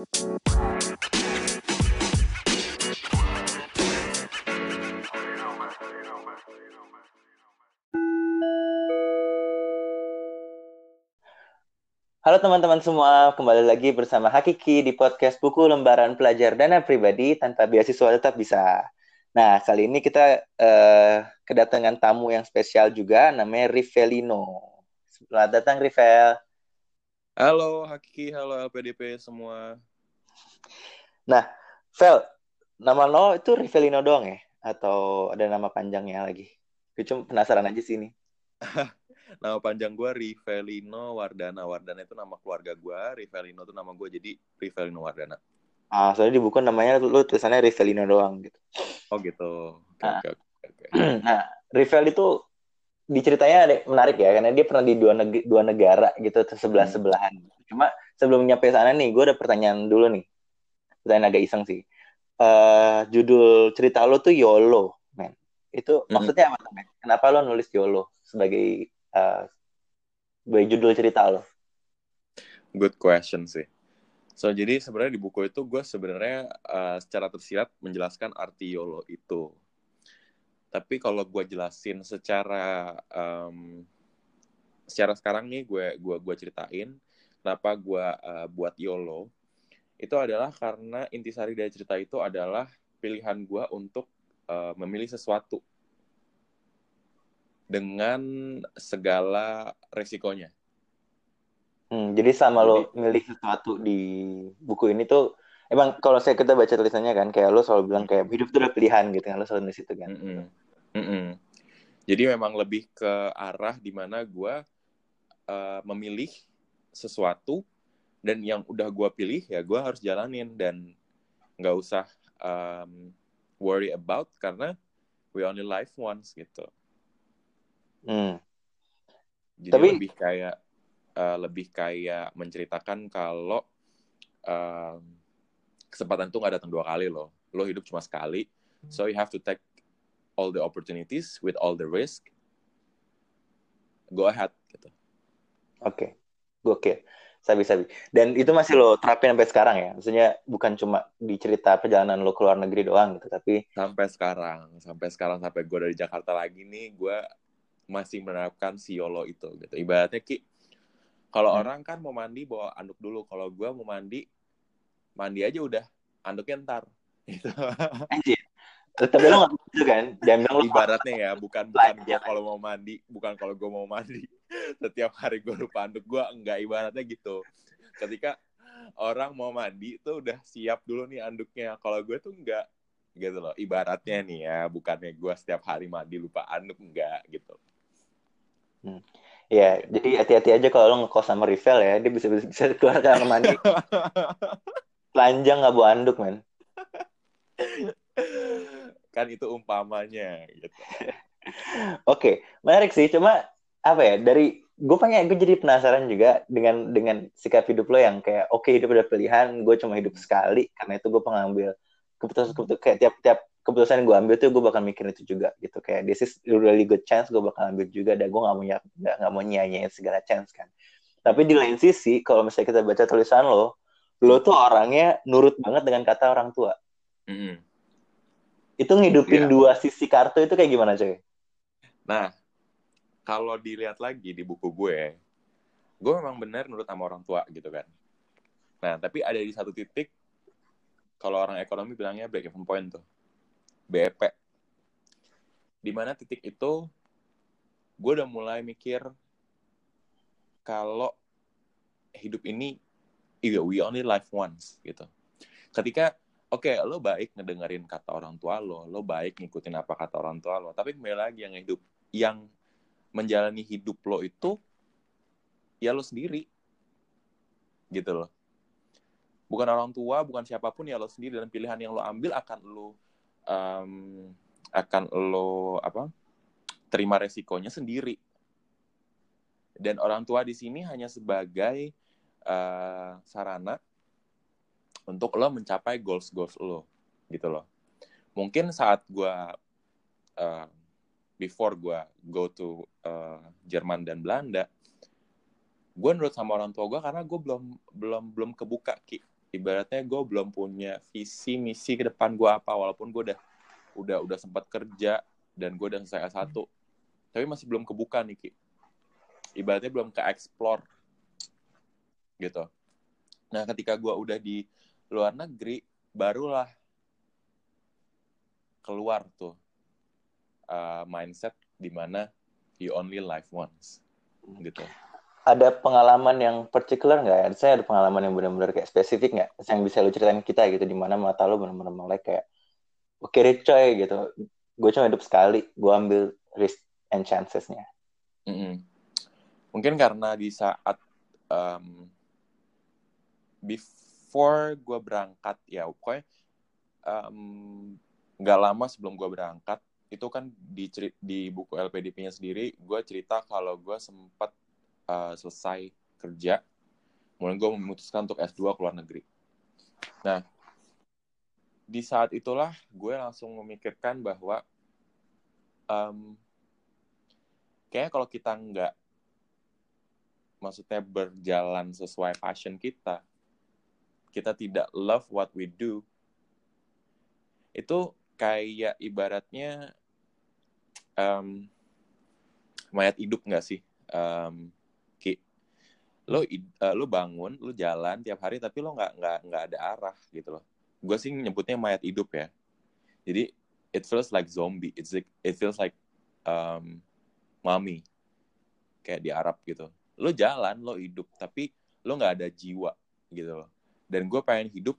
Halo teman-teman semua, kembali lagi bersama Hakiki di podcast buku lembaran pelajar dana pribadi tanpa beasiswa tetap bisa. Nah, kali ini kita uh, kedatangan tamu yang spesial juga, namanya Rivelino. Selamat datang, Rivel. Halo Hakiki, halo LPDP semua. Nah, Vel, nama lo itu Rivelino doang ya? Atau ada nama panjangnya lagi? Gue cuma penasaran aja sih ini. nama panjang gue Rivelino Wardana. Wardana itu nama keluarga gue, Rivelino itu nama gue, jadi Rivelino Wardana. Ah, soalnya di buku namanya lu tulisannya Rivelino doang gitu. Oh gitu. Okay, nah, okay, okay. nah, Rivel itu diceritanya menarik ya, karena dia pernah di dua, neg dua negara gitu, sebelah sebelahan. Hmm. Cuma sebelum nyampe sana nih, gue ada pertanyaan dulu nih. Pertanyaan agak iseng sih. Uh, judul cerita lo tuh YOLO, men. Itu hmm. maksudnya apa, men? Kenapa lo nulis YOLO sebagai uh, judul cerita lo? Good question sih. So jadi sebenarnya di buku itu gue sebenarnya uh, secara tersirat menjelaskan arti YOLO itu. Tapi kalau gue jelasin secara um, secara sekarang nih gue gue gue ceritain kenapa gue uh, buat YOLO itu adalah karena intisari dari cerita itu adalah pilihan gue untuk uh, memilih sesuatu dengan segala resikonya. Hmm, jadi sama jadi, lo milih sesuatu di buku ini tuh emang kalau saya kita baca tulisannya kan kayak lo selalu bilang kayak hidup itu udah pilihan gitu kan lo selalu di situ kan. Mm -mm. Mm -mm. Jadi memang lebih ke arah di mana gue uh, memilih sesuatu dan yang udah gue pilih ya gue harus jalanin dan nggak usah um, worry about karena we only live once gitu. Hmm. Jadi Tapi... lebih kayak uh, lebih kayak menceritakan kalau uh, kesempatan itu nggak datang dua kali loh. Lo hidup cuma sekali, so you have to take all the opportunities with all the risk. Go ahead gitu. Oke, okay. oke. Sabi-sabi. Dan itu masih lo terapin sampai sekarang ya? Maksudnya bukan cuma di cerita perjalanan lo ke luar negeri doang gitu, tapi... Sampai sekarang. Sampai sekarang, sampai gue dari Jakarta lagi nih, gue masih menerapkan si YOLO itu gitu. Ibaratnya Ki, kalau hmm. orang kan mau mandi bawa anduk dulu. Kalau gue mau mandi, mandi aja udah. Anduknya ntar. Gitu. Anjir. Tapi lo gak gitu kan? Jangan lo Ibaratnya ya, bukan bukan gue kalau mau mandi, bukan kalau gue mau mandi. Setiap hari gue lupa anduk gue, enggak ibaratnya gitu. Ketika orang mau mandi tuh udah siap dulu nih anduknya. Kalau gue tuh enggak gitu loh. Ibaratnya nih ya, bukannya gue setiap hari mandi lupa anduk enggak gitu. Hmm. Ya, jadi hati-hati aja kalau lo ngekos sama Rivel ya, dia bisa bisa keluar kamar mandi. Telanjang nggak bawa anduk, men. Kan itu umpamanya gitu. Oke, menarik sih. Cuma apa ya? Dari gue pengen gue jadi penasaran juga dengan dengan sikap hidup lo yang kayak oke okay, hidup udah pilihan, gue cuma hidup sekali karena itu gue pengambil keputusan keputusan kayak tiap tiap keputusan yang gue ambil tuh gue bakal mikir itu juga gitu kayak this is really good chance gue bakal ambil juga dan gue nggak mau nggak nggak mau nyanyiin segala chance kan tapi di lain sisi kalau misalnya kita baca tulisan lo lo tuh orangnya nurut banget dengan kata orang tua mm -hmm. Itu ngidupin yeah. dua sisi kartu itu kayak gimana coy? Nah kalau dilihat lagi di buku gue gue memang benar nurut sama orang tua gitu kan. Nah tapi ada di satu titik kalau orang ekonomi bilangnya break even point tuh. BEP di mana titik itu gue udah mulai mikir kalau hidup ini iya we only live once gitu. Ketika oke okay, lo baik ngedengerin kata orang tua lo lo baik ngikutin apa kata orang tua lo. Tapi kembali lagi yang hidup yang menjalani hidup lo itu ya lo sendiri. Gitu loh. Bukan orang tua bukan siapa pun ya lo sendiri. Dan pilihan yang lo ambil akan lo um, akan lo apa terima resikonya sendiri. Dan orang tua di sini hanya sebagai uh, sarana untuk lo mencapai goals goals lo gitu loh. Mungkin saat gue uh, before gue go to uh, Jerman dan Belanda gue nurut sama orang tua gue karena gue belum belum belum kebuka ki. Ibaratnya gue belum punya visi misi ke depan gue apa walaupun gue udah udah udah sempat kerja dan gue udah selesai S1 tapi masih belum kebuka nih Ki. Ibaratnya belum ke explore gitu. Nah ketika gue udah di luar negeri barulah keluar tuh uh, mindset di mana you only live once gitu ada pengalaman yang particular nggak? Saya ada pengalaman yang benar-benar kayak spesifik nggak? Yang bisa lu ceritain kita gitu, di mana mata lu benar-benar melek kayak, oke okay, coy gitu, gue cuma hidup sekali, gue ambil risk and chancesnya. Mm -hmm. Mungkin karena di saat um, before gue berangkat ya, pokoknya nggak lama sebelum gue berangkat itu kan di di buku LPDP-nya sendiri gue cerita kalau gue sempat uh, selesai kerja, mulai gue memutuskan untuk S2 ke luar negeri. Nah, di saat itulah gue langsung memikirkan bahwa um, kayaknya kalau kita nggak maksudnya berjalan sesuai passion kita, kita tidak love what we do, itu kayak ibaratnya um, mayat hidup nggak sih? Um, lo uh, lo bangun lo jalan tiap hari tapi lo nggak nggak nggak ada arah gitu loh. Gue sih nyebutnya mayat hidup ya. Jadi it feels like zombie. It's like, it feels like um, mami. Kayak di Arab gitu. Lo jalan lo hidup tapi lo nggak ada jiwa gitu loh dan gue pengen hidup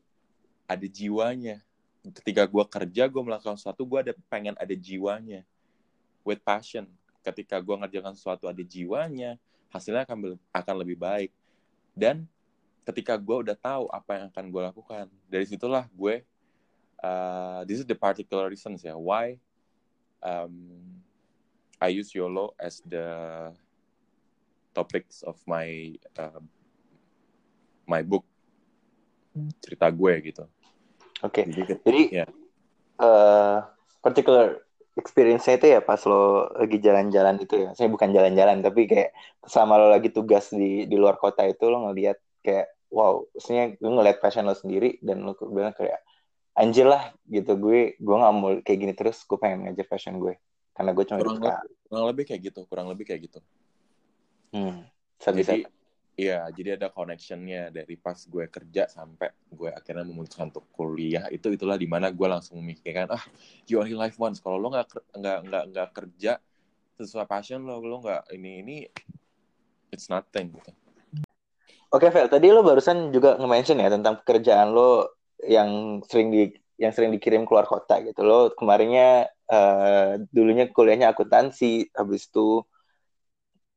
ada jiwanya. Ketika gue kerja gue melakukan sesuatu gue ada pengen ada jiwanya. With passion. Ketika gue ngerjakan sesuatu ada jiwanya hasilnya akan akan lebih baik. Dan ketika gue udah tahu apa yang akan gue lakukan dari situlah gue uh, this is the particular reasons ya. Why um, I use YOLO as the topics of my uh, my book cerita gue gitu. Oke. Okay. Jadi, Jadi yeah. uh, particular experience-nya itu ya pas lo lagi jalan-jalan itu ya. Saya bukan jalan-jalan tapi kayak sama lo lagi tugas di di luar kota itu lo ngeliat kayak wow, maksudnya gue ngeliat passion lo sendiri dan lo bilang kayak anjir lah gitu gue gue nggak mau kayak gini terus gue pengen ngajar passion gue karena gue cuma kurang, lebih, kurang lebih kayak gitu kurang lebih kayak gitu hmm, jadi Iya, jadi ada connectionnya dari pas gue kerja sampai gue akhirnya memutuskan untuk kuliah itu itulah di mana gue langsung memikirkan ah you only life once kalau lo nggak nggak nggak nggak kerja sesuai passion lo lo nggak ini ini it's nothing gitu. Oke, okay, Vel, tadi lo barusan juga nge-mention ya tentang pekerjaan lo yang sering di yang sering dikirim keluar kota gitu. Lo kemarinnya uh, dulunya kuliahnya akuntansi, habis itu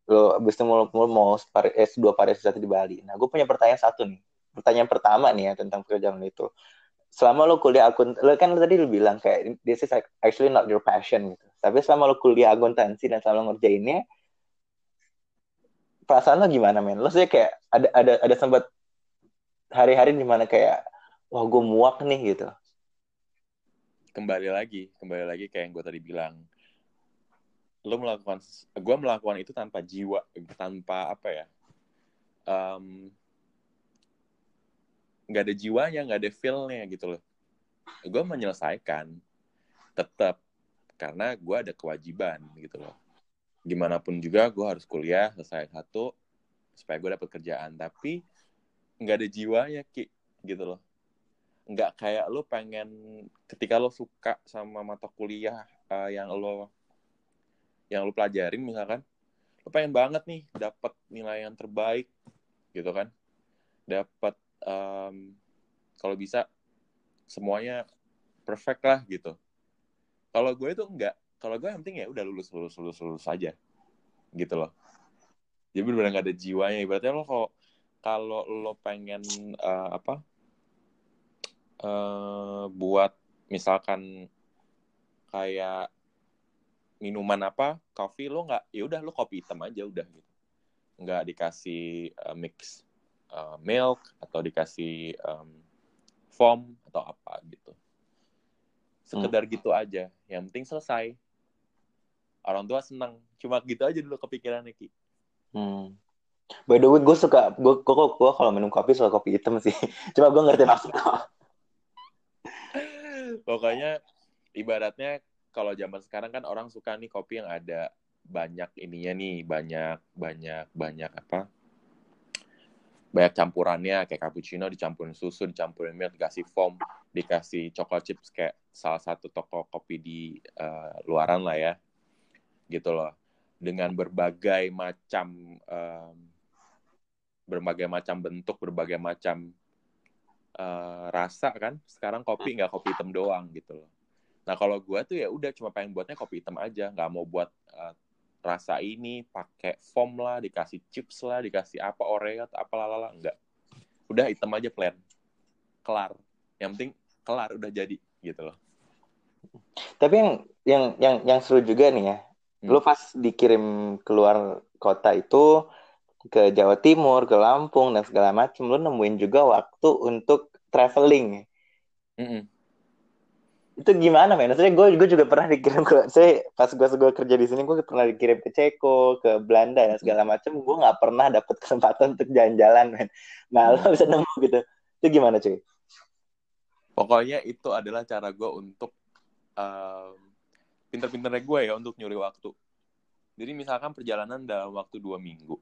lo abis itu mau, mau, mau S2 pariwisata di Bali. Nah, gue punya pertanyaan satu nih. Pertanyaan pertama nih ya tentang pekerjaan itu. Selama lo kuliah akun, lo kan tadi lo bilang kayak this is actually not your passion gitu. Tapi selama lo kuliah akuntansi dan selama ngerjainnya, perasaan lo gimana men? Lo sih kayak ada ada ada sempat hari-hari di mana kayak wah gue muak nih gitu. Kembali lagi, kembali lagi kayak yang gue tadi bilang lo melakukan gue melakukan itu tanpa jiwa tanpa apa ya um, nggak ada jiwanya nggak ada feelnya gitu loh. Gue menyelesaikan tetap karena gue ada kewajiban gitu loh. Gimana pun juga gue harus kuliah selesai satu supaya gue dapat kerjaan. Tapi nggak ada jiwanya ki gitu loh. Nggak kayak lo pengen ketika lo suka sama mata kuliah uh, yang lo yang lu pelajarin misalkan lu pengen banget nih dapat nilai yang terbaik gitu kan. Dapat um, kalau bisa semuanya perfect lah gitu. Kalau gue itu enggak. Kalau gue yang penting ya udah lulus lulus lulus lulus aja gitu loh. Jadi benar-benar gak ada jiwanya. Ibaratnya lo kalau kalau lo pengen uh, apa uh, buat misalkan kayak minuman apa kopi lo nggak ya udah lo kopi hitam aja udah gitu nggak dikasih uh, mix uh, milk atau dikasih um, foam atau apa gitu sekedar hmm. gitu aja yang penting selesai orang tua senang cuma gitu aja dulu kepikirannya ki hmm. By the way, gue suka, gue gue, gue kalau minum kopi suka kopi hitam sih. Cuma gue ngerti maksudnya. Pokoknya ibaratnya kalau zaman sekarang kan orang suka nih kopi yang ada banyak ininya nih, banyak banyak banyak apa? Banyak campurannya kayak cappuccino dicampurin susu, dicampurin milk, dikasih foam, dikasih coklat chips kayak salah satu toko kopi di uh, luaran lah ya. Gitu loh. Dengan berbagai macam um, berbagai macam bentuk, berbagai macam uh, rasa kan. Sekarang kopi nggak kopi hitam doang gitu loh. Nah kalau gue tuh ya udah cuma pengen buatnya kopi hitam aja, nggak mau buat uh, rasa ini pakai foam lah, dikasih chips lah, dikasih apa oreo atau apa lalala enggak. Udah hitam aja plain. Kelar. Yang penting kelar udah jadi gitu loh. Tapi yang yang yang yang seru juga nih ya. Hmm. Lu pas dikirim keluar kota itu ke Jawa Timur, ke Lampung dan segala macam, lu nemuin juga waktu untuk traveling. Mm -mm. Itu gimana, men? Maksudnya gue gue juga pernah dikirim ke, saya pas gue gue kerja di sini, gue pernah dikirim ke Ceko, ke Belanda dan segala macam. Gue nggak pernah dapet kesempatan untuk jalan-jalan, men. Nah, lo bisa nemu gitu. Itu gimana, cuy? Pokoknya itu adalah cara gue untuk uh, pinter-pinternya gue ya untuk nyuri waktu. Jadi misalkan perjalanan dalam waktu dua minggu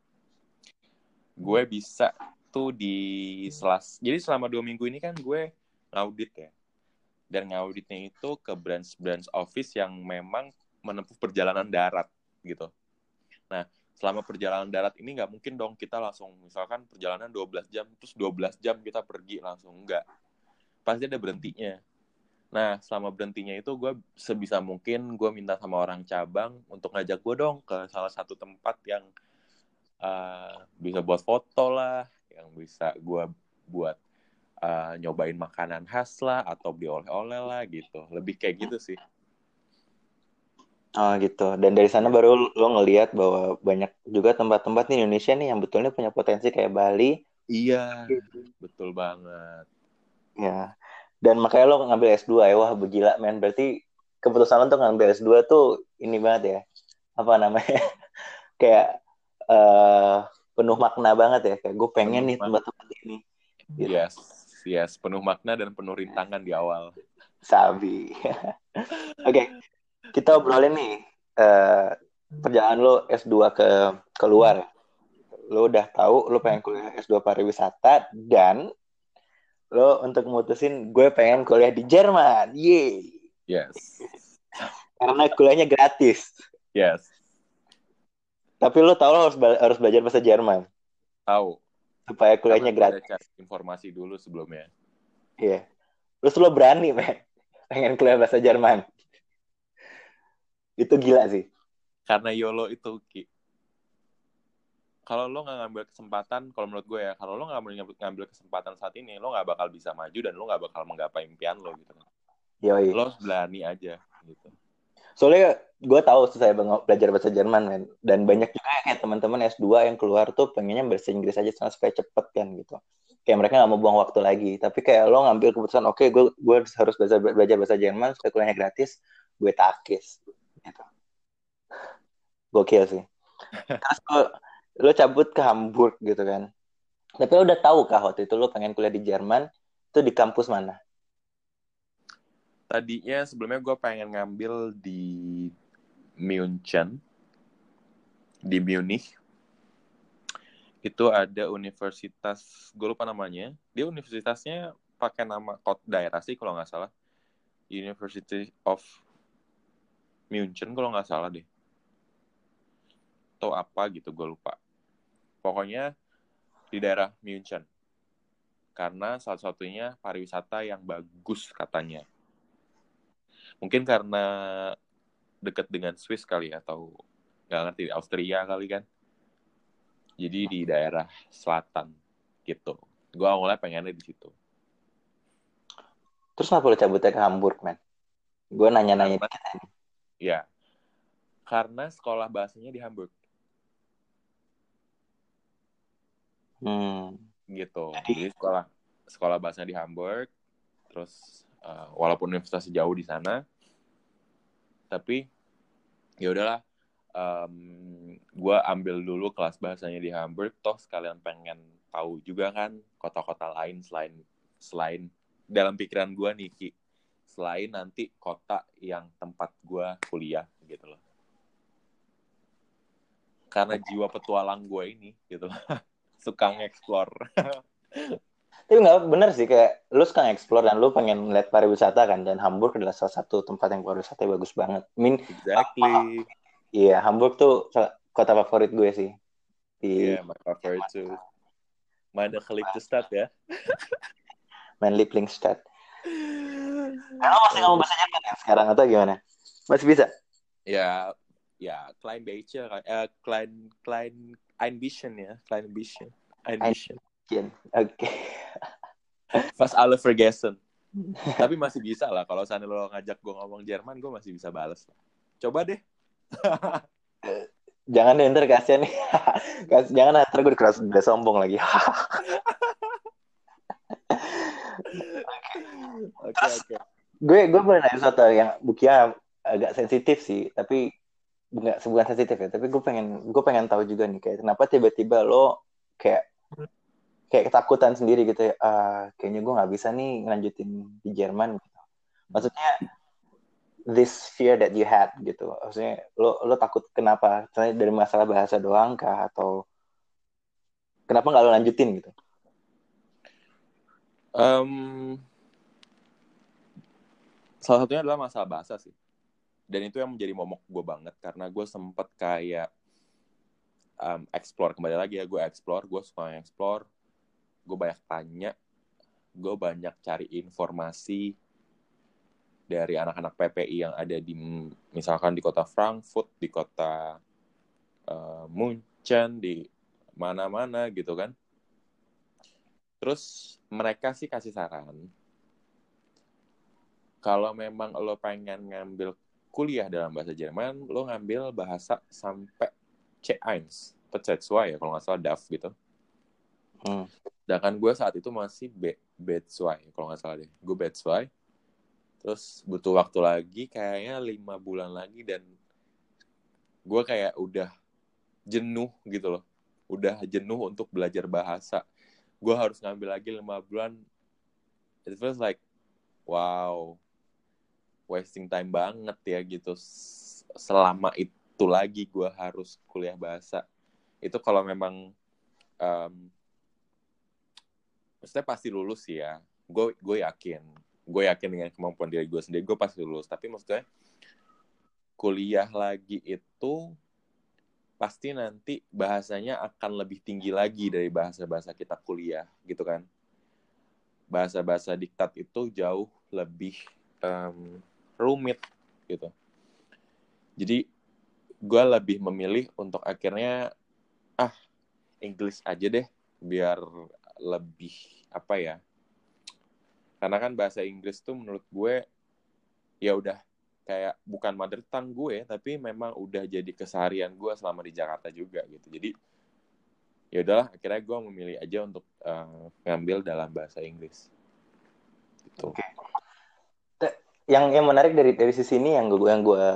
gue bisa tuh di selas jadi selama dua minggu ini kan gue ngaudit ya dan ngauditnya itu ke branch-branch office yang memang menempuh perjalanan darat gitu. Nah selama perjalanan darat ini nggak mungkin dong kita langsung misalkan perjalanan 12 jam terus 12 jam kita pergi langsung enggak pasti ada berhentinya. Nah selama berhentinya itu gue sebisa mungkin gue minta sama orang cabang untuk ngajak gue dong ke salah satu tempat yang uh, bisa buat foto lah yang bisa gue buat uh, nyobain makanan khas lah atau beli oleh-oleh lah gitu lebih kayak gitu sih Oh gitu. Dan dari sana baru lo ngelihat bahwa banyak juga tempat-tempat di Indonesia nih yang betulnya punya potensi kayak Bali. Iya, betul banget. Ya. Dan makanya lo ngambil S2 ya. Wah, begila men. Berarti keputusan lo untuk ngambil S2 tuh ini banget ya. Apa namanya? kayak uh, penuh makna banget ya kayak gue pengen penuh nih tempat-tempat ini gitu. yes yes penuh makna dan penuh rintangan di awal. Sabi. Oke okay. kita obrolin nih uh, perjalanan lo S2 ke keluar. Lo udah tahu lo pengen kuliah S2 pariwisata dan lo untuk mutusin gue pengen kuliah di Jerman. Ye yes. Karena kuliahnya gratis. Yes. Tapi lo tau lo harus harus belajar bahasa Jerman. Tahu. Supaya kuliahnya gratis. Cari informasi dulu sebelumnya. Iya. Terus lo berani, men. Pengen kuliah bahasa Jerman. itu gila sih. Karena YOLO itu, Ki. Kalau lo nggak ngambil kesempatan, kalau menurut gue ya, kalau lo nggak ngambil, ngambil kesempatan saat ini, lo nggak bakal bisa maju dan lo nggak bakal menggapai impian lo gitu. Yoi. Lo berani aja gitu. Soalnya gue tahu saya belajar bahasa Jerman kan dan banyak juga kayak teman-teman S2 yang keluar tuh pengennya bahasa Inggris aja supaya cepet kan gitu. Kayak mereka nggak mau buang waktu lagi. Tapi kayak lo ngambil keputusan oke okay, gue gue harus belajar belajar bahasa Jerman supaya kuliahnya gratis gue takis gitu. Gokil sih. Terus lo, lo cabut ke Hamburg gitu kan. Tapi lo udah tahu kah waktu itu lo pengen kuliah di Jerman? Itu di kampus mana tadinya sebelumnya gue pengen ngambil di München di Munich. Itu ada universitas gue lupa namanya. Dia universitasnya pakai nama kota daerah sih kalau nggak salah. University of München kalau nggak salah deh. Atau apa gitu gue lupa. Pokoknya di daerah München. Karena salah satunya pariwisata yang bagus katanya mungkin karena dekat dengan Swiss kali ya atau nggak ngerti Austria kali kan. Jadi di daerah selatan gitu. Gue awalnya pengennya di situ. Terus kenapa lo cabutnya ke Hamburg men? Gue nanya-nanya. Karena, ya karena sekolah bahasanya di Hamburg. Hmm. gitu. Jadi sekolah sekolah bahasanya di Hamburg terus uh, walaupun universitas jauh di sana tapi ya udahlah um, gue ambil dulu kelas bahasanya di Hamburg. Toh sekalian pengen tahu juga kan kota-kota lain selain selain dalam pikiran gue nih selain nanti kota yang tempat gue kuliah gitu loh. Karena jiwa petualang gue ini gitu loh. Suka ngeksplor tapi nggak bener sih kayak lu suka ngeksplor dan lu pengen lihat pariwisata kan dan Hamburg adalah salah satu tempat yang pariwisata bagus banget. I mean, exactly. Iya, Hamburg tuh kota favorit gue sih. Iya, yeah, my favorite too. Meine Geliebtestad ya. Mein Lieblingsstadt. Kamu masih ngomong bahasa Jerman ya sekarang atau gimana? Masih bisa? Ya, ya, Klein Becher, uh, Klein Klein Ambition ya, Klein Ambition. Ambition. Oke. Okay. Pas alle vergessen. Tapi masih bisa lah kalau sana lo ngajak gue ngomong Jerman, gue masih bisa balas. Coba deh. Jangan deh ntar kasihan nih. Jangan ntar gue keras udah sombong lagi. Oke oke. Gue gue boleh nanya sesuatu yang bukia agak sensitif sih, tapi nggak sebuah sensitif ya. Tapi gue pengen gue pengen tahu juga nih kayak kenapa tiba-tiba lo kayak kayak ketakutan sendiri gitu ya. Uh, kayaknya gue nggak bisa nih ngelanjutin di Jerman. Gitu. Maksudnya this fear that you had gitu maksudnya lo lo takut kenapa misalnya dari masalah bahasa doang kah atau kenapa nggak lo lanjutin gitu um, salah satunya adalah masalah bahasa sih dan itu yang menjadi momok gue banget karena gue sempet kayak um, explore kembali lagi ya gue explore gue suka explore gue banyak tanya gue banyak cari informasi dari anak-anak PPI yang ada di misalkan di kota Frankfurt, di kota uh, Munchen, di mana-mana gitu kan. Terus mereka sih kasih saran kalau memang lo pengen ngambil kuliah dalam bahasa Jerman, lo ngambil bahasa sampai C1, C2 ya kalau nggak salah DAF gitu. Hmm. Sedangkan gue saat itu masih B, B2 kalau nggak salah deh. Gue B2 terus butuh waktu lagi kayaknya lima bulan lagi dan gue kayak udah jenuh gitu loh. Udah jenuh untuk belajar bahasa. Gue harus ngambil lagi lima bulan. It feels like wow wasting time banget ya gitu. Selama itu lagi gue harus kuliah bahasa. Itu kalau memang um, maksudnya pasti lulus ya. Gue gue yakin. Gue yakin dengan kemampuan diri gue sendiri gue pasti lulus. Tapi maksudnya kuliah lagi itu pasti nanti bahasanya akan lebih tinggi lagi dari bahasa-bahasa kita kuliah gitu kan? Bahasa-bahasa diktat itu jauh lebih um, rumit gitu. Jadi gue lebih memilih untuk akhirnya ah English aja deh biar lebih apa ya karena kan bahasa Inggris tuh menurut gue ya udah kayak bukan mother tongue gue tapi memang udah jadi keseharian gue selama di Jakarta juga gitu jadi ya udahlah akhirnya gue memilih aja untuk uh, ngambil dalam bahasa Inggris gitu. Oke. Yang yang menarik dari dari sisi ini yang gue yang gue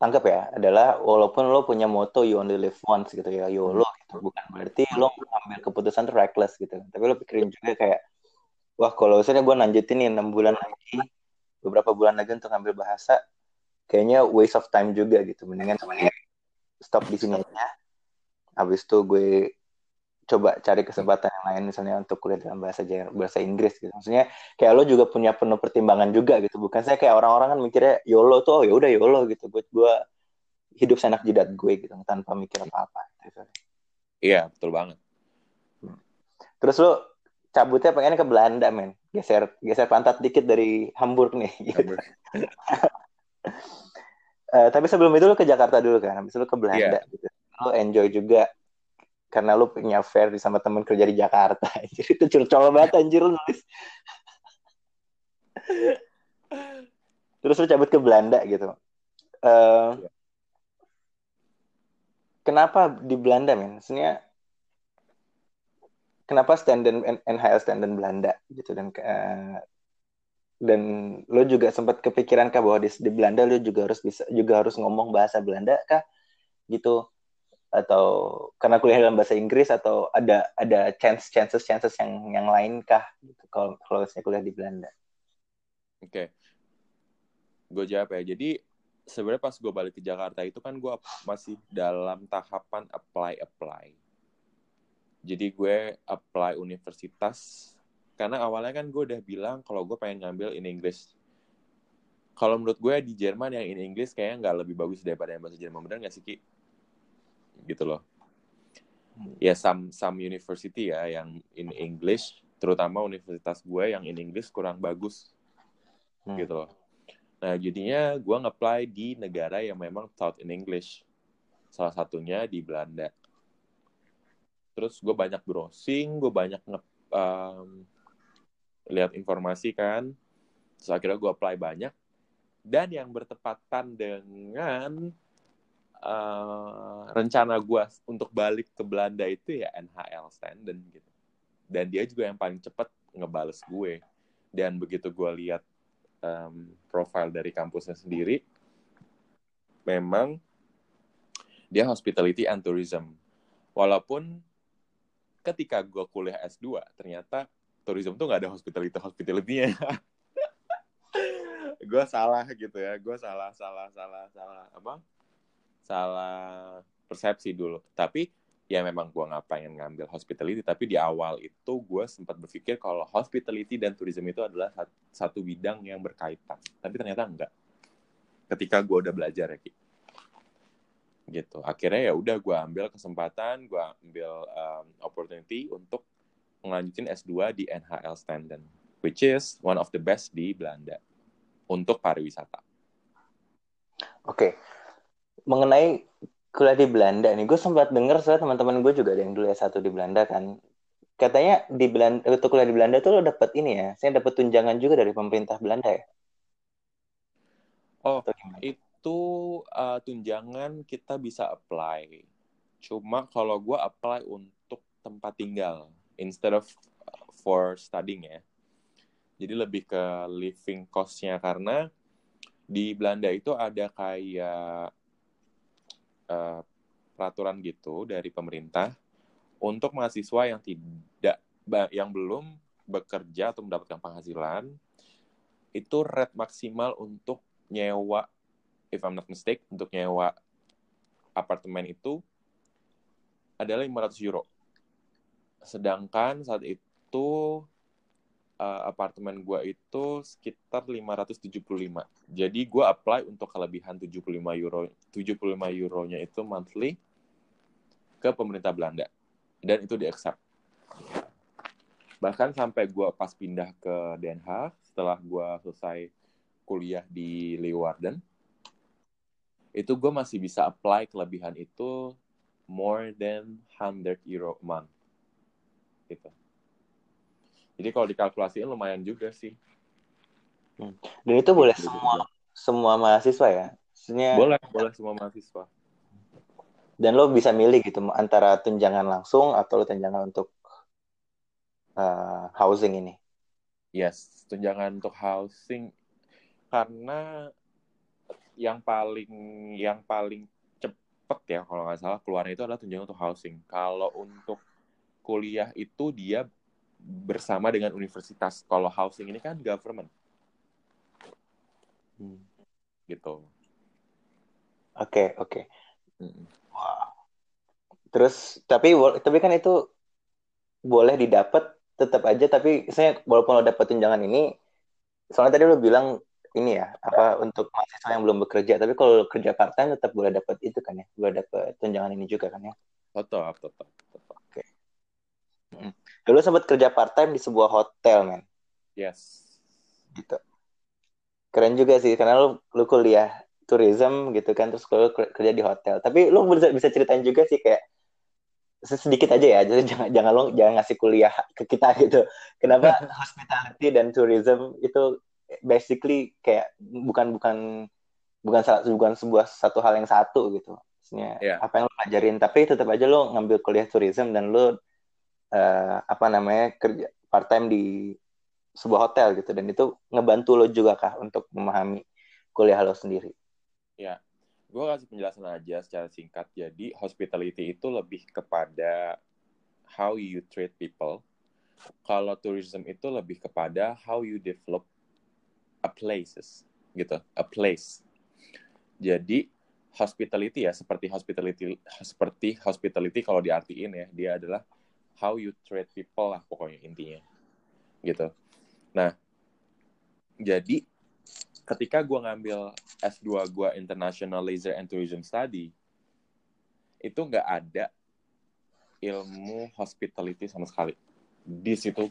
tangkap ya adalah walaupun lo punya moto you only live once gitu ya YOLO gitu bukan berarti lo ambil keputusan tuh reckless gitu. Tapi lo pikirin juga kayak wah kalau misalnya gue lanjutin nih enam bulan lagi beberapa bulan lagi untuk ngambil bahasa kayaknya waste of time juga gitu. Mendingan stop di sini aja. Habis itu gue coba cari kesempatan yang lain misalnya untuk kuliah dalam bahasa bahasa Inggris gitu. Maksudnya kayak lo juga punya penuh pertimbangan juga gitu. Bukan saya kayak orang-orang kan mikirnya YOLO tuh oh ya udah YOLO gitu. Gue gue hidup senak jidat gue gitu tanpa mikir apa apa gitu. Iya betul banget. Terus lo cabutnya pengen ke Belanda men. Geser geser pantat dikit dari Hamburg nih gitu. uh, tapi sebelum itu lu ke Jakarta dulu kan habis itu lu ke Belanda yeah. gitu. Lu enjoy juga karena lu punya fair sama temen kerja di Jakarta. Jadi itu curcol banget anjir lu nulis. Terus lu cabut ke Belanda gitu. Uh, yeah. Kenapa di Belanda men? Sebenarnya kenapa standar NHL standar Belanda gitu? Dan uh, dan lo juga sempat kepikiran kah bahwa di, di Belanda lo juga harus bisa juga harus ngomong bahasa Belanda kah? Gitu. Atau karena kuliah dalam bahasa Inggris atau ada ada chance chances chances yang yang lain kah? Gitu kalau kalau kuliah di Belanda. Oke. Okay. gue jawab ya. Jadi sebenarnya pas gue balik ke Jakarta itu kan gue masih dalam tahapan apply apply jadi gue apply universitas karena awalnya kan gue udah bilang kalau gue pengen ngambil in English kalau menurut gue di Jerman yang in English kayaknya nggak lebih bagus daripada yang bahasa Jerman benar nggak sih Ki? gitu loh hmm. ya some some university ya yang in English terutama universitas gue yang in English kurang bagus hmm. gitu loh nah jadinya gue nge-apply di negara yang memang taught in English. Salah satunya di Belanda. Terus gue banyak browsing gue banyak nge um, lihat informasi kan. Terus akhirnya gue apply banyak. Dan yang bertepatan dengan uh, rencana gue untuk balik ke Belanda itu ya NHL Standen gitu. Dan dia juga yang paling cepat ngebales gue. Dan begitu gue lihat um, profile dari kampusnya sendiri memang dia hospitality and tourism. Walaupun ketika gue kuliah S2 ternyata tourism tuh nggak ada hospitality hospitality-nya. Gue salah gitu ya gue salah salah salah salah apa? Salah persepsi dulu. Tapi ya memang gue nggak pengen ngambil hospitality tapi di awal itu gue sempat berpikir kalau hospitality dan tourism itu adalah satu bidang yang berkaitan. Tapi ternyata enggak. Ketika gue udah belajar ya Ki. Gitu. Akhirnya ya udah gue ambil kesempatan gue ambil um, opportunity untuk melanjutin S2 di NHL Standen which is one of the best di Belanda untuk pariwisata. Oke. Okay mengenai kuliah di Belanda nih, gue sempat dengar saya teman-teman gue juga ada yang dulu ya satu di Belanda kan. Katanya di Belanda untuk kuliah di Belanda tuh lo dapat ini ya, saya dapat tunjangan juga dari pemerintah Belanda ya. Oh, itu uh, tunjangan kita bisa apply. Cuma kalau gue apply untuk tempat tinggal instead of for studying ya. Jadi lebih ke living cost-nya karena di Belanda itu ada kayak uh, peraturan gitu dari pemerintah untuk mahasiswa yang tidak yang belum bekerja atau mendapatkan penghasilan itu rate maksimal untuk nyewa if I'm not mistake untuk nyewa apartemen itu adalah 500 euro. Sedangkan saat itu uh, apartemen gue itu sekitar 575. Jadi gue apply untuk kelebihan 75 euro 75 euronya itu monthly ke pemerintah Belanda dan itu di accept. Bahkan sampai gue pas pindah ke Den Haag setelah gue selesai kuliah di Leeuwarden itu gue masih bisa apply kelebihan itu more than 100 euro a month. Gitu. Jadi kalau dikalkulasiin lumayan juga sih. Hmm. Dan itu boleh gitu, semua juga. semua mahasiswa ya? Maksudnya Boleh, boleh semua mahasiswa. Dan lo bisa milih gitu antara tunjangan langsung atau lo tunjangan untuk uh, housing ini. Yes, tunjangan untuk housing karena yang paling yang paling cepet ya kalau nggak salah keluarnya itu adalah tunjangan untuk housing. Kalau untuk kuliah itu dia bersama dengan universitas. Kalau housing ini kan government. Hmm. Gitu. Oke, okay, oke. Okay. Hmm. Wow. Terus tapi tapi kan itu boleh didapat tetap aja tapi saya walaupun lo dapat tunjangan ini soalnya tadi lo bilang ini ya apa untuk mahasiswa yang belum bekerja tapi kalau kerja part time tetap boleh dapat itu kan ya boleh dapat tunjangan ini juga kan ya tetap tetap tetap. Dulu sempat kerja part time di sebuah hotel, men. Yes. Gitu. Keren juga sih karena lu lu kuliah tourism gitu kan terus lu kerja di hotel. Tapi lu bisa bisa ceritain juga sih kayak sedikit aja ya, jadi jangan jangan lu jangan ngasih kuliah ke kita gitu. Kenapa hospitality dan tourism itu basically kayak bukan bukan bukan bukan sebuah satu hal yang satu gitu. Maksudnya yeah. apa yang lo pelajarin tapi tetap aja lo ngambil kuliah tourism dan lo uh, apa namanya kerja part time di sebuah hotel gitu dan itu ngebantu lo juga kah untuk memahami kuliah lo sendiri? Ya, gue kasih penjelasan aja secara singkat. Jadi hospitality itu lebih kepada how you treat people. Kalau tourism itu lebih kepada how you develop a places gitu, a place. Jadi hospitality ya seperti hospitality seperti hospitality kalau diartiin ya dia adalah how you treat people lah pokoknya intinya gitu. Nah jadi ketika gue ngambil S2 gue International Laser and Tourism Study, itu nggak ada ilmu hospitality sama sekali. Di situ,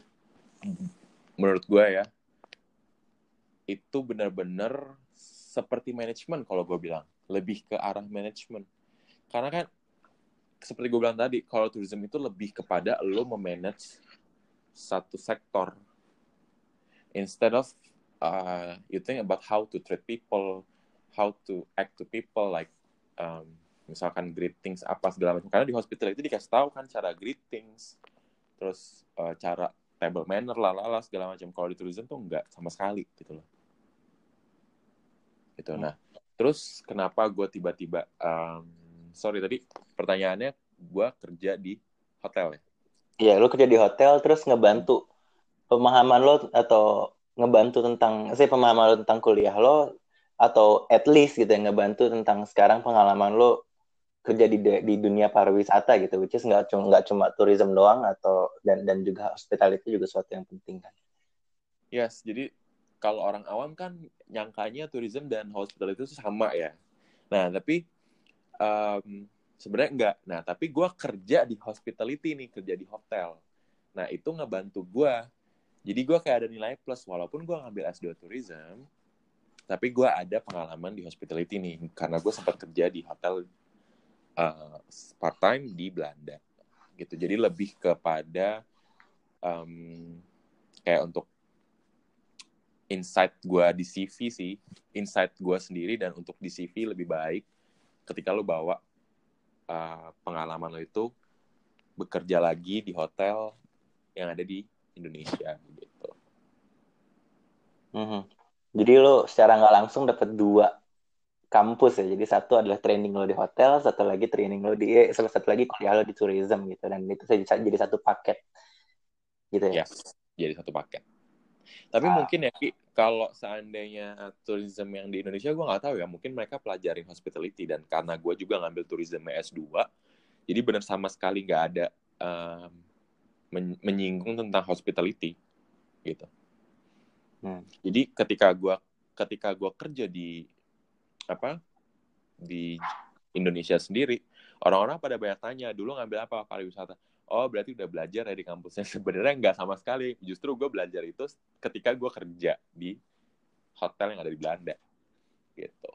menurut gue ya, itu benar-benar seperti manajemen kalau gue bilang. Lebih ke arah manajemen. Karena kan, seperti gue bilang tadi, kalau tourism itu lebih kepada lo memanage satu sektor. Instead of uh, you think about how to treat people, how to act to people, like um, misalkan greetings apa segala macam. Karena di hospital itu dikasih tahu kan cara greetings, terus uh, cara table manner, lalala segala macam. Kalau di tourism tuh enggak sama sekali gitu loh. Gitu. Nah, terus kenapa gue tiba-tiba, um, sorry tadi pertanyaannya gue kerja di hotel ya? Iya, lo kerja di hotel terus ngebantu pemahaman lo atau ngebantu tentang saya pemahaman lo tentang kuliah lo atau at least gitu yang ngebantu tentang sekarang pengalaman lo kerja di di dunia pariwisata gitu which is nggak cuma nggak cuma tourism doang atau dan dan juga hospitality juga sesuatu yang penting kan yes jadi kalau orang awam kan nyangkanya tourism dan hospitality itu sama ya nah tapi um, sebenarnya enggak. Nah tapi gue kerja di hospitality nih kerja di hotel. Nah itu ngebantu gue jadi gue kayak ada nilai plus. Walaupun gue ngambil S2 tourism, tapi gue ada pengalaman di hospitality nih. Karena gue sempat kerja di hotel uh, part time di Belanda gitu. Jadi lebih kepada um, kayak untuk insight gue di CV sih, insight gue sendiri dan untuk di CV lebih baik ketika lo bawa uh, pengalaman lo itu bekerja lagi di hotel yang ada di Indonesia gitu. Mm-hmm. Jadi lo secara nggak langsung dapat dua kampus ya. Jadi satu adalah training lo di hotel, satu lagi training lo di, eh, satu lagi kuliah lo di tourism gitu. Dan itu jadi satu paket gitu ya. Yes, jadi satu paket. Tapi ah. mungkin ya Ki, kalau seandainya tourism yang di Indonesia gue nggak tahu ya, mungkin mereka pelajarin hospitality dan karena gue juga ngambil tourism S2, jadi benar sama sekali nggak ada um, menyinggung tentang hospitality gitu. Hmm. Jadi ketika gua ketika gua kerja di apa di Indonesia sendiri, orang-orang pada banyak tanya, dulu ngambil apa pariwisata? Oh berarti udah belajar ya di kampusnya. Sebenarnya nggak sama sekali. Justru gue belajar itu ketika gue kerja di hotel yang ada di Belanda, gitu.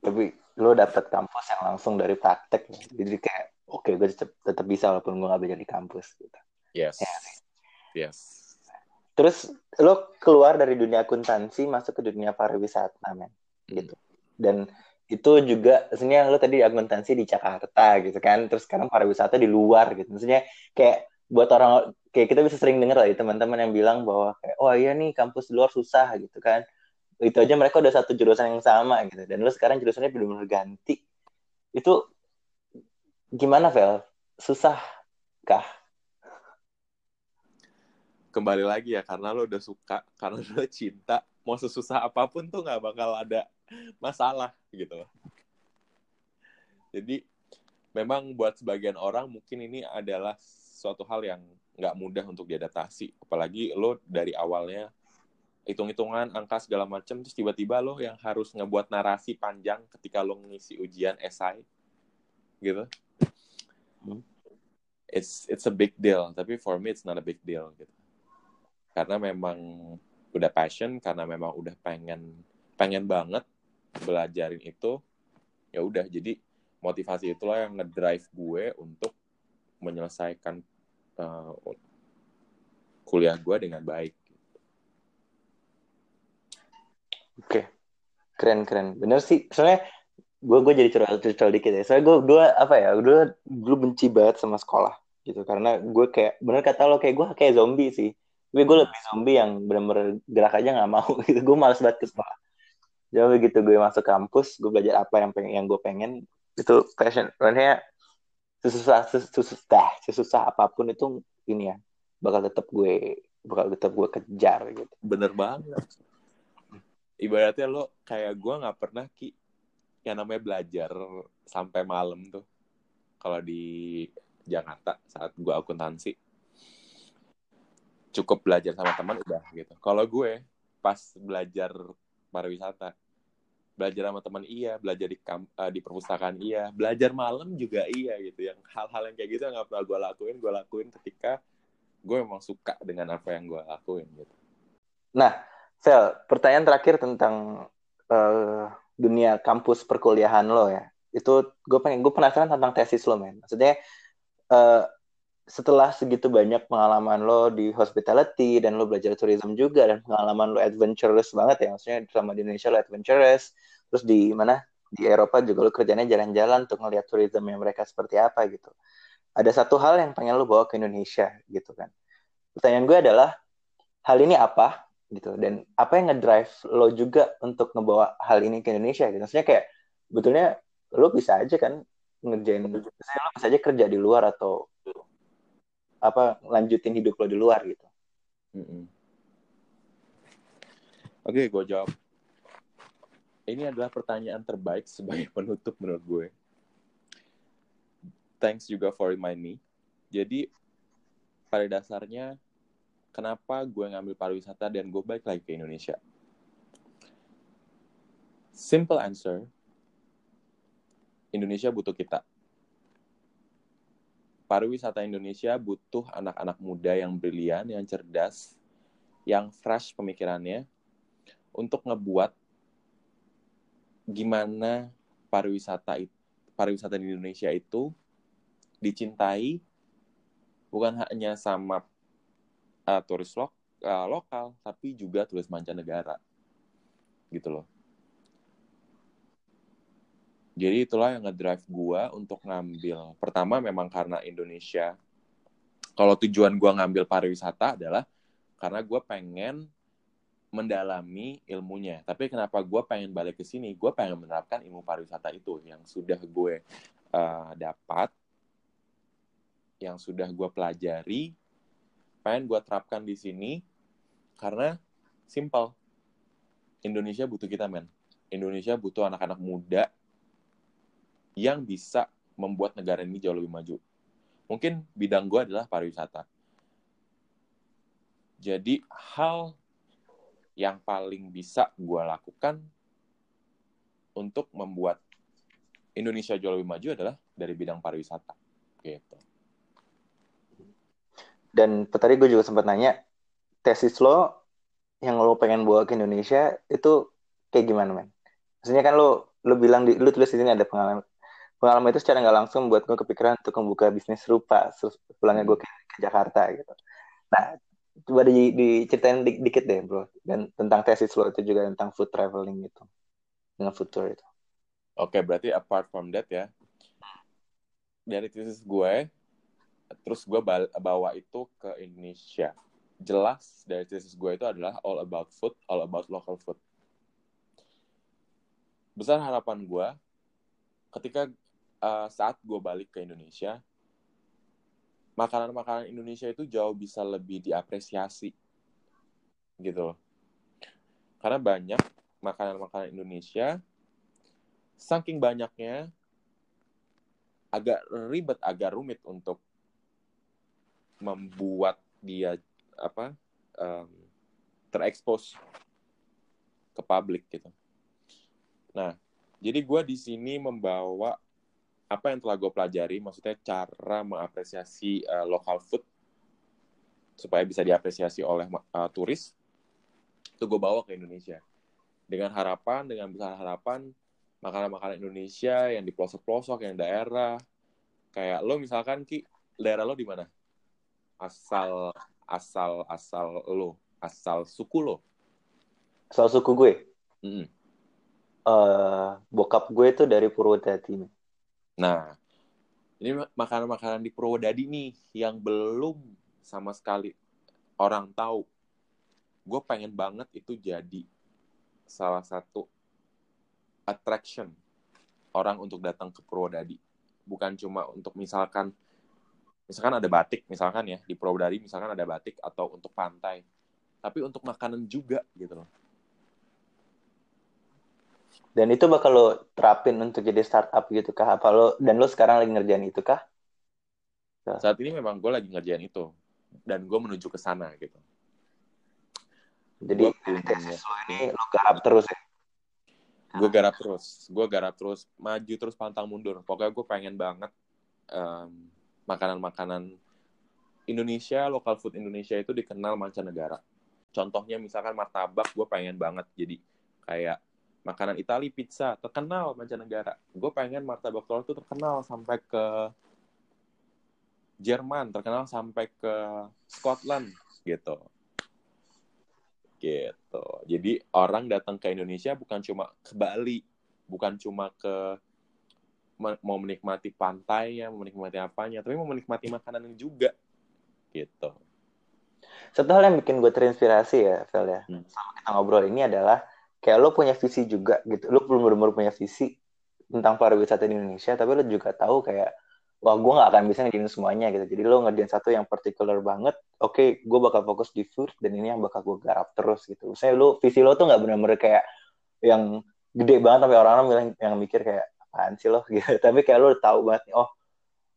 Tapi lo dapet kampus yang langsung dari praktek, jadi kayak oke okay, gue tetap, tetap bisa walaupun gue gak belajar di kampus gitu yes ya. yes terus lo keluar dari dunia akuntansi masuk ke dunia pariwisata men hmm. gitu dan itu juga maksudnya lo tadi akuntansi di Jakarta gitu kan terus sekarang pariwisata di luar gitu maksudnya kayak buat orang kayak kita bisa sering dengar lah teman-teman yang bilang bahwa kayak oh iya nih kampus di luar susah gitu kan itu aja mereka udah satu jurusan yang sama gitu dan lo sekarang jurusannya benar-benar ganti itu Gimana, Vel? Susah kah? Kembali lagi ya, karena lo udah suka, karena lo cinta, mau sesusah apa pun tuh nggak bakal ada masalah gitu. Jadi memang buat sebagian orang mungkin ini adalah suatu hal yang nggak mudah untuk diadaptasi. Apalagi lo dari awalnya hitung-hitungan angka segala macam terus tiba-tiba lo yang harus ngebuat narasi panjang ketika lo ngisi ujian esai gitu Hmm. it's it's a big deal tapi for me it's not a big deal gitu karena memang udah passion karena memang udah pengen pengen banget belajarin itu ya udah. Jadi motivasi itulah yang ngedrive gue untuk menyelesaikan uh, kuliah gue dengan baik. Oke, keren keren. Bener sih. Soalnya gue gue jadi curhat curhat dikit ya. Soalnya gue gue apa ya gue dulu benci banget sama sekolah gitu. Karena gue kayak bener kata lo kayak gue kayak zombie sih. Tapi gue lebih zombie yang bener-bener gerak aja nggak mau gitu. Gue malas banget ke sekolah jadi begitu gue masuk kampus gue belajar apa yang pengen yang gue pengen. Itu passion sebenarnya susah susah susah apa pun itu ini ya bakal tetap gue bakal tetap gue kejar gitu. Bener banget. Ibaratnya lo kayak gue nggak pernah ki yang namanya belajar sampai malam tuh. Kalau di Jakarta saat gue akuntansi cukup belajar sama teman udah gitu. Kalau gue pas belajar pariwisata. Belajar sama teman iya. Belajar di uh, di perpustakaan iya. Belajar malam juga iya gitu. Yang hal-hal yang kayak gitu nggak pernah gue lakuin gue lakuin ketika gue memang suka dengan apa yang gue lakuin gitu. Nah Sel pertanyaan terakhir tentang uh, dunia kampus perkuliahan lo ya. Itu gue pengen gue penasaran tentang tesis lo men. Maksudnya uh, setelah segitu banyak pengalaman lo di hospitality dan lo belajar tourism juga dan pengalaman lo adventurous banget ya maksudnya selama di Indonesia lo adventurous terus di mana di Eropa juga lo kerjanya jalan-jalan untuk ngeliat tourism yang mereka seperti apa gitu. Ada satu hal yang pengen lo bawa ke Indonesia gitu kan. Pertanyaan gue adalah hal ini apa gitu dan apa yang ngedrive lo juga untuk ngebawa hal ini ke Indonesia gitu? Maksudnya kayak betulnya lo bisa aja kan ngerjain lo bisa aja kerja di luar atau apa lanjutin hidup lo di luar gitu. Mm -hmm. Oke, okay, gue jawab. Ini adalah pertanyaan terbaik sebagai penutup menurut gue. Thanks juga for remind me. Jadi pada dasarnya kenapa gue ngambil pariwisata dan gue balik lagi ke Indonesia? Simple answer. Indonesia butuh kita pariwisata Indonesia butuh anak-anak muda yang brilian, yang cerdas, yang fresh pemikirannya untuk ngebuat gimana pariwisata pariwisata di Indonesia itu dicintai bukan hanya sama uh, turis lo, uh, lokal tapi juga turis mancanegara. Gitu loh jadi itulah yang ngedrive gue untuk ngambil. Pertama memang karena Indonesia kalau tujuan gue ngambil pariwisata adalah karena gue pengen mendalami ilmunya. Tapi kenapa gue pengen balik ke sini? Gue pengen menerapkan ilmu pariwisata itu yang sudah gue uh, dapat yang sudah gue pelajari pengen gue terapkan di sini karena simple. Indonesia butuh kita men. Indonesia butuh anak-anak muda yang bisa membuat negara ini jauh lebih maju. Mungkin bidang gue adalah pariwisata. Jadi hal yang paling bisa gue lakukan untuk membuat Indonesia jauh lebih maju adalah dari bidang pariwisata. Gitu. Dan tadi gue juga sempat nanya, tesis lo yang lo pengen bawa ke Indonesia itu kayak gimana, men? Maksudnya kan lo lo bilang di lo tulis di sini ada pengalaman pengalaman itu secara nggak langsung buat gue kepikiran untuk membuka bisnis serupa pulangnya gue ke, ke Jakarta gitu. Nah, coba di, diceritain di, dikit deh bro dan tentang tesis lo itu juga tentang food traveling gitu dengan food tour itu. Oke, okay, berarti apart from that ya, dari tesis gue, terus gue bawa itu ke Indonesia. Jelas dari tesis gue itu adalah all about food, all about local food. Besar harapan gue, ketika uh, saat gue balik ke Indonesia, makanan-makanan Indonesia itu jauh bisa lebih diapresiasi, gitu loh. Karena banyak makanan-makanan Indonesia, saking banyaknya, agak ribet, agak rumit untuk membuat dia apa um, terekspos ke publik gitu. Nah, jadi gue di sini membawa apa yang telah gue pelajari, maksudnya cara mengapresiasi uh, local food supaya bisa diapresiasi oleh uh, turis, itu gue bawa ke Indonesia. Dengan harapan, dengan besar harapan, makanan-makanan Indonesia yang di pelosok-pelosok, yang daerah, kayak lo misalkan ki daerah lo di mana? Asal asal asal lo, asal suku lo. Asal suku gue. Mm -hmm. uh, bokap gue itu dari Purwodadi. Nah, ini makanan-makanan di Purwodadi nih yang belum sama sekali orang tahu. Gue pengen banget itu jadi salah satu attraction orang untuk datang ke Purwodadi. Bukan cuma untuk misalkan misalkan ada batik misalkan ya di Purwodadi misalkan ada batik atau untuk pantai. Tapi untuk makanan juga gitu loh dan itu bakal lo terapin untuk jadi startup gitu kah? Apa lo dan lo sekarang lagi ngerjain itu kah? Saat ini memang gue lagi ngerjain itu. Dan gue menuju ke sana gitu. Jadi tesis lo ini lo garap terus ya? Gue garap terus. Gue garap terus. Maju terus pantang mundur. Pokoknya gue pengen banget um, makanan-makanan Indonesia lokal food Indonesia itu dikenal mancanegara. Contohnya misalkan martabak gue pengen banget jadi kayak makanan Itali pizza terkenal mancanegara. Gue pengen martabak telur itu terkenal sampai ke Jerman terkenal sampai ke Scotland gitu. Gitu. Jadi orang datang ke Indonesia bukan cuma ke Bali bukan cuma ke mau menikmati pantai ya mau menikmati apanya tapi mau menikmati makanan juga gitu. Satu hal yang bikin gue terinspirasi ya Vel ya. Hmm. sama kita ngobrol ini adalah kayak lo punya visi juga gitu. Lo belum benar-benar punya visi tentang pariwisata di Indonesia tapi lo juga tahu kayak wah gue gak akan bisa ngerjain semuanya gitu. Jadi lo ngerjain satu yang particular banget oke okay, gue bakal fokus di food dan ini yang bakal gue garap terus gitu. Misalnya lo visi lo tuh nggak benar-benar kayak yang gede banget sampai orang-orang bilang yang mikir kayak apaan sih lo? gitu. Tapi kayak lo tahu banget nih oh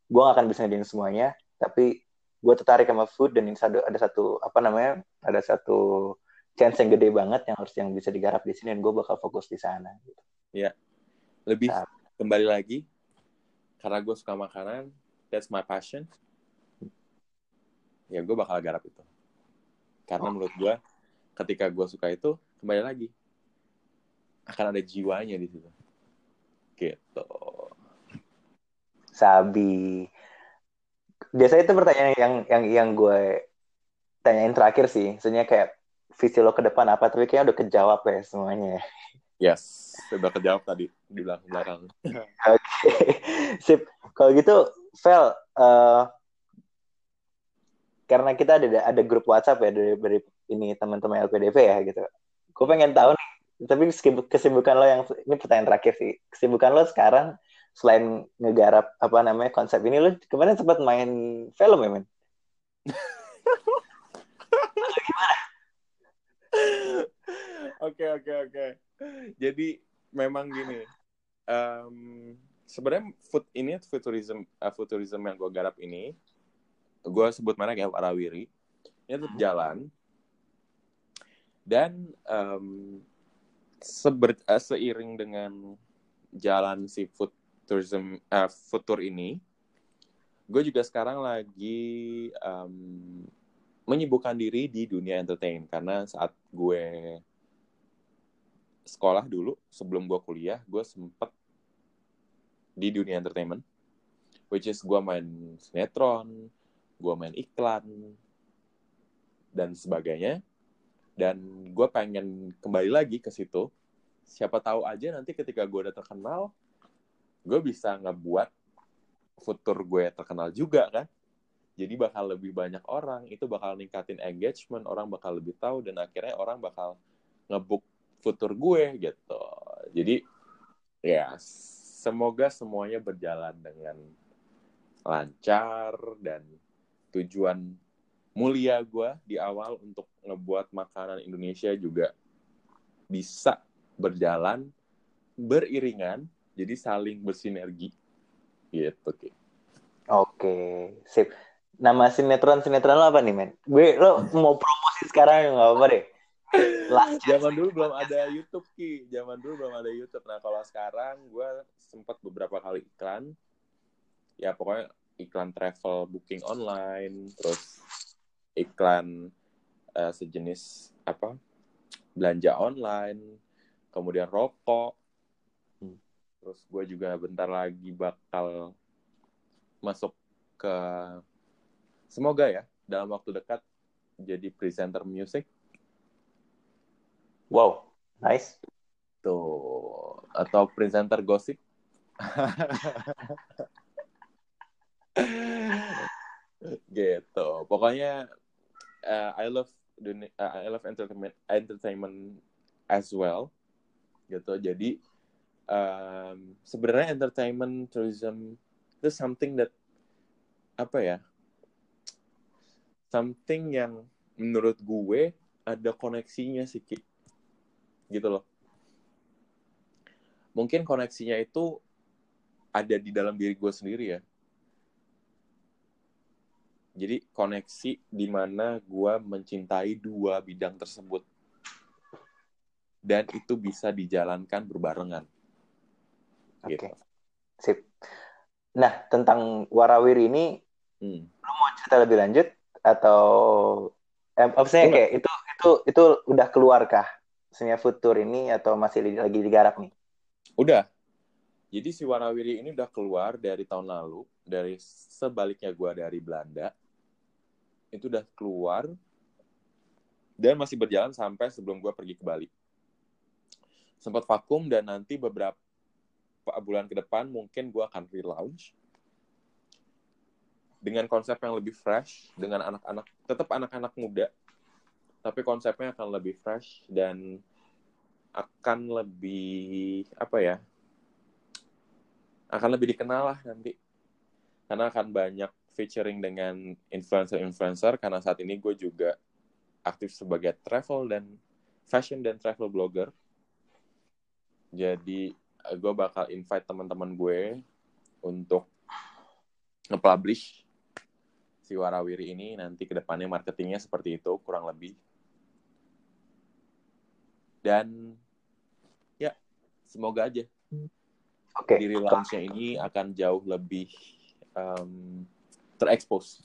gue gak akan bisa ngerjain semuanya tapi gue tertarik sama food dan ini ada satu apa namanya ada satu chance yang gede banget yang harus yang bisa digarap di sini dan gue bakal fokus di sana gitu. ya lebih nah, kembali lagi karena gue suka makanan that's my passion. Ya gue bakal garap itu. Karena oh. menurut gue ketika gue suka itu kembali lagi. Akan ada jiwanya di situ. Gitu. Sabi. Biasanya itu pertanyaan yang yang yang gue tanyain terakhir sih. Sebenarnya kayak visi lo ke depan apa tapi kayaknya udah kejawab ya semuanya Yes, sudah kejawab tadi di belakang belakang. Oke, okay. sip. Kalau gitu, Vel, uh, karena kita ada ada grup WhatsApp ya dari, dari ini teman-teman LPDV ya gitu. Gue pengen tahu nih, tapi kesibukan lo yang ini pertanyaan terakhir sih. Kesibukan lo sekarang selain ngegarap apa namanya konsep ini lo kemarin sempat main film ya men? Oke oke oke. Jadi memang gini um, sebenarnya food ini futurism uh, futurism yang gue garap ini gue sebut mana ya Warawiri ini tetap jalan. Dan um, seber, uh, seiring dengan jalan si food tourism uh, futur ini gue juga sekarang lagi um, menyibukkan diri di dunia entertain. Karena saat gue sekolah dulu sebelum gue kuliah gue sempet di dunia entertainment which is gue main sinetron gue main iklan dan sebagainya. Dan gue pengen kembali lagi ke situ. Siapa tahu aja nanti ketika gue udah terkenal gue bisa ngebuat futur gue terkenal juga kan jadi bakal lebih banyak orang itu bakal ningkatin engagement orang bakal lebih tahu dan akhirnya orang bakal ngebuk futur gue gitu. Jadi ya semoga semuanya berjalan dengan lancar dan tujuan mulia gue di awal untuk ngebuat makanan Indonesia juga bisa berjalan beriringan jadi saling bersinergi gitu Oke, Oke, sip. Nama sinetron sinetron lo apa nih men? Gue lo mau promosi sekarang nggak apa deh. Zaman dulu belum ada YouTube ki. Zaman dulu belum ada YouTube. Nah kalau sekarang gue sempat beberapa kali iklan. Ya pokoknya iklan travel booking online terus iklan uh, sejenis apa? Belanja online kemudian rokok. Hmm. terus gue juga bentar lagi bakal masuk ke semoga ya dalam waktu dekat jadi presenter musik Wow, nice. Tuh, atau presenter gosip. gitu. Pokoknya uh, I love dunia, uh, I love entertainment entertainment as well. Gitu. Jadi um, sebenarnya entertainment tourism itu something that apa ya something yang menurut gue ada koneksinya sih Ki. gitu loh mungkin koneksinya itu ada di dalam diri gue sendiri ya jadi koneksi di mana gue mencintai dua bidang tersebut dan itu bisa dijalankan berbarengan Oke. gitu. Sip. Nah, tentang warawiri ini, Hmm. lu mau cerita lebih lanjut atau eh, maksudnya Enggak. kayak itu itu itu udah keluar kah? Maksudnya futur ini atau masih lagi digarap nih? Udah. Jadi si Warawiri ini udah keluar dari tahun lalu, dari sebaliknya gua dari Belanda. Itu udah keluar dan masih berjalan sampai sebelum gua pergi ke Bali. Sempat vakum dan nanti beberapa bulan ke depan mungkin gua akan relaunch dengan konsep yang lebih fresh, dengan anak-anak, tetap anak-anak muda, tapi konsepnya akan lebih fresh dan akan lebih apa ya akan lebih dikenal lah nanti. Karena akan banyak featuring dengan influencer-influencer karena saat ini gue juga aktif sebagai travel dan fashion dan travel blogger. Jadi gue bakal invite teman-teman gue untuk nge-publish si Warawiri ini nanti ke depannya marketingnya seperti itu kurang lebih dan ya semoga aja Oke. di relaunch-nya ini akan jauh lebih um, terekspos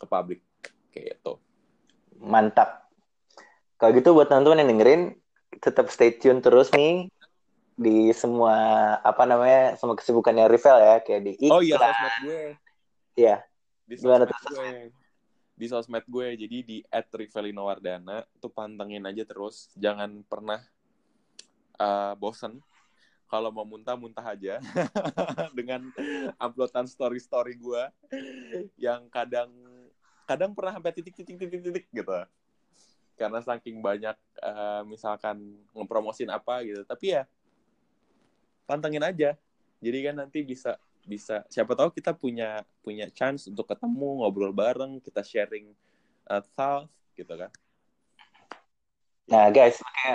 ke publik kayak gitu. Mantap. Kalau gitu buat teman-teman yang dengerin, tetap stay tune terus nih di semua apa namanya semua kesibukannya Rivel ya kayak di iklan. Oh iya sosmed gue. Iya. Di Gimana sosmed tuh gue. Di sosmed gue. Jadi di @rivelino_wardana tuh pantengin aja terus. Jangan pernah uh, bosen. Kalau mau muntah muntah aja dengan uploadan story-story gue yang kadang kadang pernah sampai titik-titik-titik-titik gitu. Karena saking banyak uh, misalkan ngepromosin apa gitu. Tapi ya pantengin aja. Jadi kan nanti bisa bisa siapa tahu kita punya punya chance untuk ketemu ngobrol bareng kita sharing uh, thoughts gitu kan Nah guys, makanya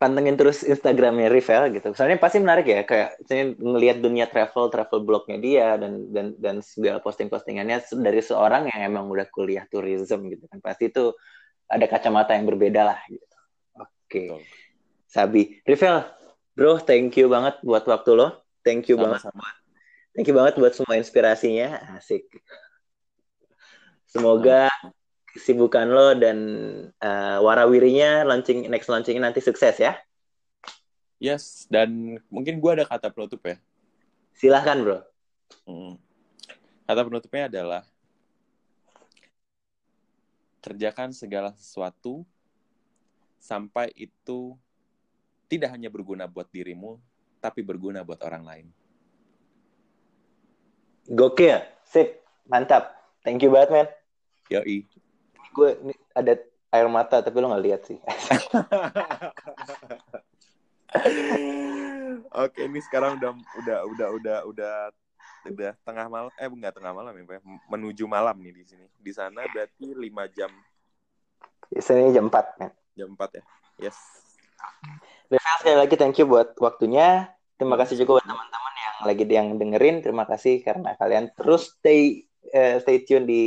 pantengin terus Instagramnya Rivel gitu. Soalnya pasti menarik ya, kayak saya ngelihat dunia travel, travel blognya dia dan dan dan segala posting-postingannya dari seorang yang emang udah kuliah tourism gitu kan. Pasti itu ada kacamata yang berbeda lah gitu. Oke. Betul. Sabi, Rivel, bro, thank you banget buat waktu lo. Thank you banget. Thank you banget buat semua inspirasinya. Asik. Semoga kesibukan lo dan uh, warawirinya launching next launchingnya nanti sukses ya. yes dan mungkin gue ada kata penutup ya Silahkan bro. Hmm. kata penutupnya adalah kerjakan segala sesuatu sampai itu tidak hanya berguna buat dirimu tapi berguna buat orang lain Gokil, sip, mantap. Thank you banget men. yoi Gue ada air mata tapi lo nggak lihat sih. Oke, ini sekarang udah udah udah udah udah udah tengah malam eh enggak tengah malam ya, Pak. menuju malam nih di sini. Di sana berarti 5 jam Biasanya jam 4 men. jam 4 ya. Yes. Rivel sekali lagi thank you buat waktunya. Terima kasih juga buat teman-teman yang lagi yang dengerin. Terima kasih karena kalian terus stay eh, stay tune di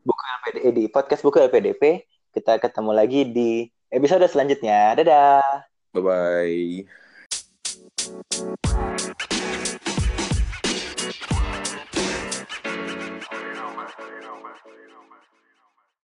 buku LPD, eh, di podcast buku LPDP. Kita ketemu lagi di episode selanjutnya. Dadah. Bye bye.